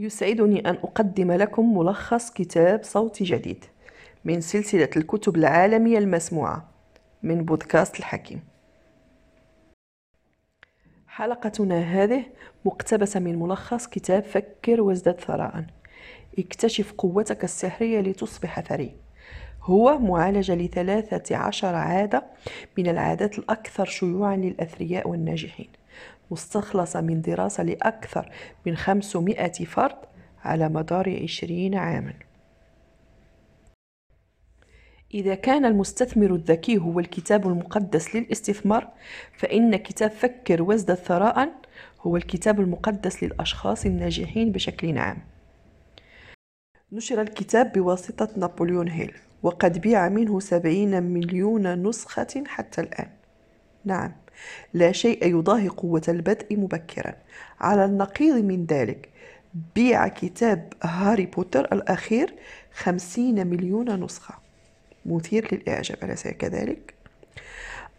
يسعدني أن أقدم لكم ملخص كتاب صوتي جديد من سلسلة الكتب العالمية المسموعة من بودكاست الحكيم. حلقتنا هذه مقتبسة من ملخص كتاب فكر وازدد ثراء. اكتشف قوتك السحرية لتصبح ثري. هو معالجة لثلاثة عشر عادة من العادات الأكثر شيوعا للأثرياء والناجحين. مستخلصة من دراسة لأكثر من 500 فرد على مدار 20 عاما. إذا كان المستثمر الذكي هو الكتاب المقدس للاستثمار فإن كتاب فكر وازدد ثراء هو الكتاب المقدس للأشخاص الناجحين بشكل عام. نشر الكتاب بواسطة نابليون هيل وقد بيع منه سبعين مليون نسخة حتى الآن. نعم. لا شيء يضاهي قوة البدء مبكرا. على النقيض من ذلك بيع كتاب هاري بوتر الأخير خمسين مليون نسخة. مثير للإعجاب أليس كذلك؟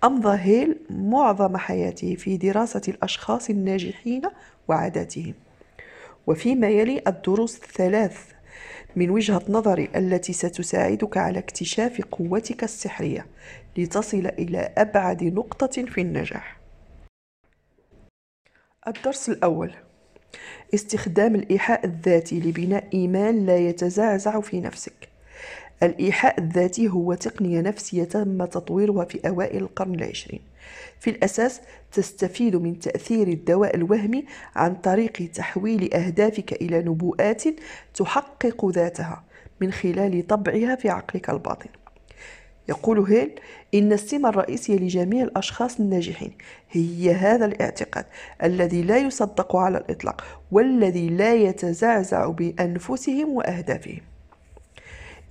أمضى هيل معظم حياته في دراسة الأشخاص الناجحين وعاداتهم. وفيما يلي الدروس الثلاث من وجهة نظري التي ستساعدك على اكتشاف قوتك السحرية لتصل إلى أبعد نقطة في النجاح. الدرس الأول استخدام الإيحاء الذاتي لبناء إيمان لا يتزعزع في نفسك. الإيحاء الذاتي هو تقنية نفسية تم تطويرها في أوائل القرن العشرين. في الأساس تستفيد من تأثير الدواء الوهمي عن طريق تحويل أهدافك إلى نبوءات تحقق ذاتها من خلال طبعها في عقلك الباطن. يقول هيل إن السمة الرئيسية لجميع الأشخاص الناجحين هي هذا الاعتقاد الذي لا يصدق على الإطلاق والذي لا يتزعزع بأنفسهم وأهدافهم.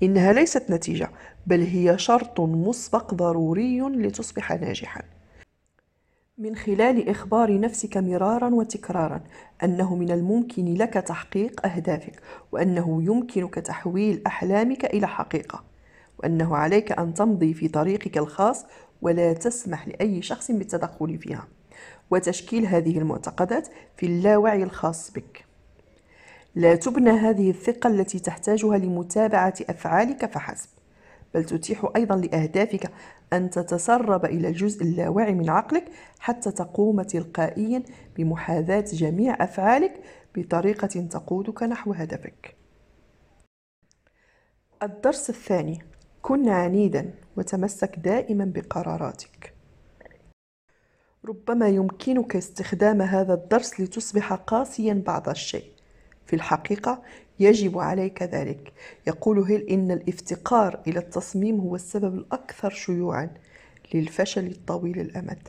إنها ليست نتيجة بل هي شرط مسبق ضروري لتصبح ناجحا. من خلال إخبار نفسك مرارا وتكرارا أنه من الممكن لك تحقيق أهدافك وأنه يمكنك تحويل أحلامك إلى حقيقة وأنه عليك أن تمضي في طريقك الخاص ولا تسمح لأي شخص بالتدخل فيها. وتشكيل هذه المعتقدات في اللاوعي الخاص بك. لا تبنى هذه الثقة التي تحتاجها لمتابعة أفعالك فحسب بل تتيح أيضا لأهدافك أن تتسرب إلى الجزء اللاواعي من عقلك حتى تقوم تلقائيا بمحاذاة جميع أفعالك بطريقة تقودك نحو هدفك. الدرس الثاني كن عنيدا وتمسك دائما بقراراتك. ربما يمكنك استخدام هذا الدرس لتصبح قاسيا بعض الشيء في الحقيقة يجب عليك ذلك. يقول هيل إن الافتقار إلى التصميم هو السبب الأكثر شيوعا للفشل الطويل الأمد.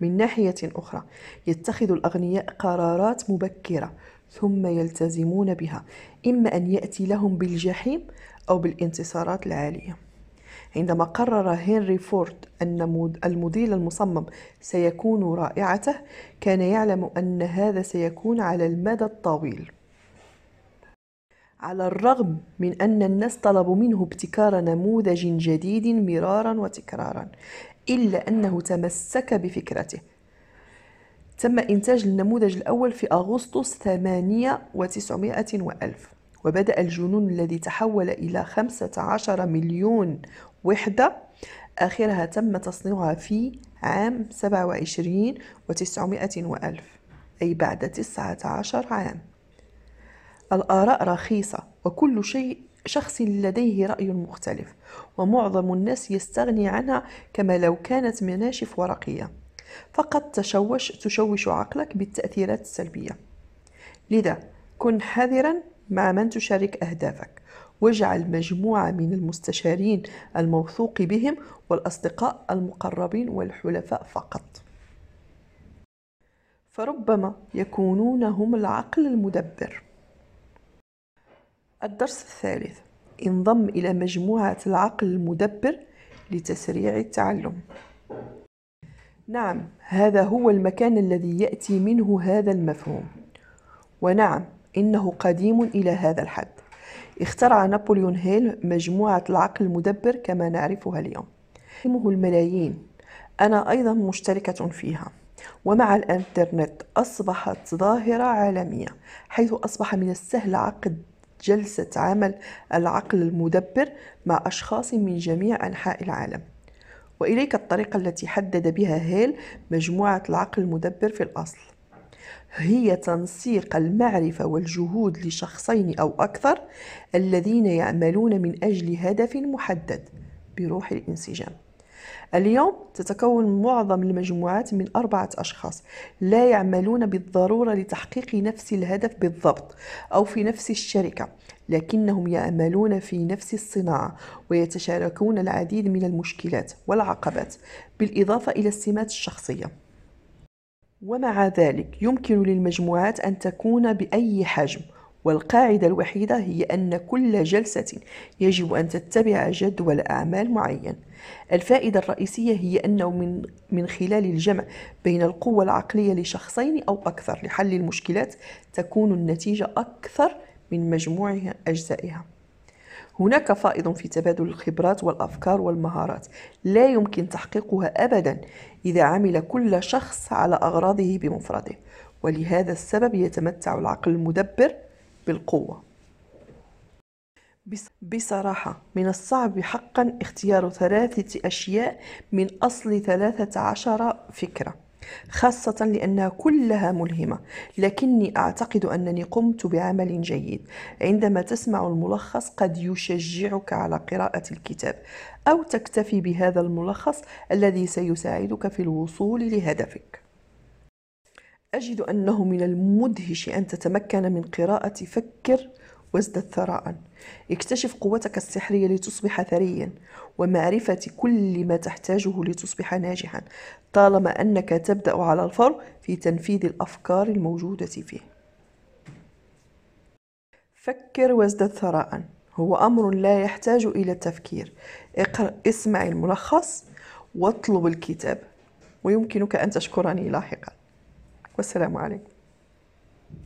من ناحية أخرى يتخذ الأغنياء قرارات مبكرة ثم يلتزمون بها إما أن يأتي لهم بالجحيم أو بالانتصارات العالية. عندما قرر هنري فورد أن الموديل المصمم سيكون رائعته كان يعلم أن هذا سيكون على المدى الطويل. على الرغم من أن الناس طلبوا منه ابتكار نموذج جديد مرارا وتكرارا إلا أنه تمسك بفكرته. تم إنتاج النموذج الأول في أغسطس ثمانية وتسعمائة وألف وبدأ الجنون الذي تحول إلى خمسة عشر مليون وحدة. آخرها تم تصنيعها في عام سبعة وعشرين وتسعمائة وألف أي بعد تسعة عشر عام. الآراء رخيصة وكل شيء شخص لديه رأي مختلف ومعظم الناس يستغني عنها كما لو كانت مناشف ورقية. فقد تشوش تشوش عقلك بالتأثيرات السلبية. لذا كن حذرا مع من تشارك أهدافك. واجعل مجموعة من المستشارين الموثوق بهم والأصدقاء المقربين والحلفاء فقط. فربما يكونون هم العقل المدبر. الدرس الثالث. انضم إلى مجموعة العقل المدبر لتسريع التعلم. نعم هذا هو المكان الذي يأتي منه هذا المفهوم. ونعم إنه قديم إلى هذا الحد. اخترع نابليون هيل مجموعة العقل المدبر كما نعرفها اليوم. الملايين. أنا أيضا مشتركة فيها. ومع الإنترنت أصبحت ظاهرة عالمية حيث أصبح من السهل عقد جلسة عمل العقل المدبر مع أشخاص من جميع أنحاء العالم. وإليك الطريقة التي حدد بها هيل مجموعة العقل المدبر في الأصل. هي تنسيق المعرفة والجهود لشخصين أو أكثر الذين يعملون من أجل هدف محدد بروح الإنسجام. اليوم تتكون معظم المجموعات من أربعة أشخاص لا يعملون بالضرورة لتحقيق نفس الهدف بالضبط أو في نفس الشركة لكنهم يعملون في نفس الصناعة ويتشاركون العديد من المشكلات والعقبات بالإضافة إلى السمات الشخصية. ومع ذلك يمكن للمجموعات أن تكون بأي حجم والقاعدة الوحيدة هي أن كل جلسة يجب أن تتبع جدول أعمال معين. الفائدة الرئيسية هي أنه من, من خلال الجمع بين القوة العقلية لشخصين أو أكثر لحل المشكلات تكون النتيجة أكثر من مجموع أجزائها. هناك فائض في تبادل الخبرات والأفكار والمهارات لا يمكن تحقيقها ابدا إذا عمل كل شخص على أغراضه بمفرده ولهذا السبب يتمتع العقل المدبر بالقوة. بصراحة من الصعب حقا اختيار ثلاثة أشياء من أصل ثلاثة عشر فكرة خاصة لأنها كلها ملهمة. لكني أعتقد أنني قمت بعمل جيد. عندما تسمع الملخص قد يشجعك على قراءة الكتاب أو تكتفي بهذا الملخص الذي سيساعدك في الوصول لهدفك. أجد أنه من المدهش أن تتمكن من قراءة فكر وازدد ثراء. اكتشف قوتك السحرية لتصبح ثريا ومعرفة كل ما تحتاجه لتصبح ناجحا طالما أنك تبدأ على الفور في تنفيذ الأفكار الموجودة فيه. فكر وازدد ثراء. هو أمر لا يحتاج إلى التفكير. اقرأ اسمع الملخص واطلب الكتاب. ويمكنك أن تشكرني لاحقا. والسلام عليكم.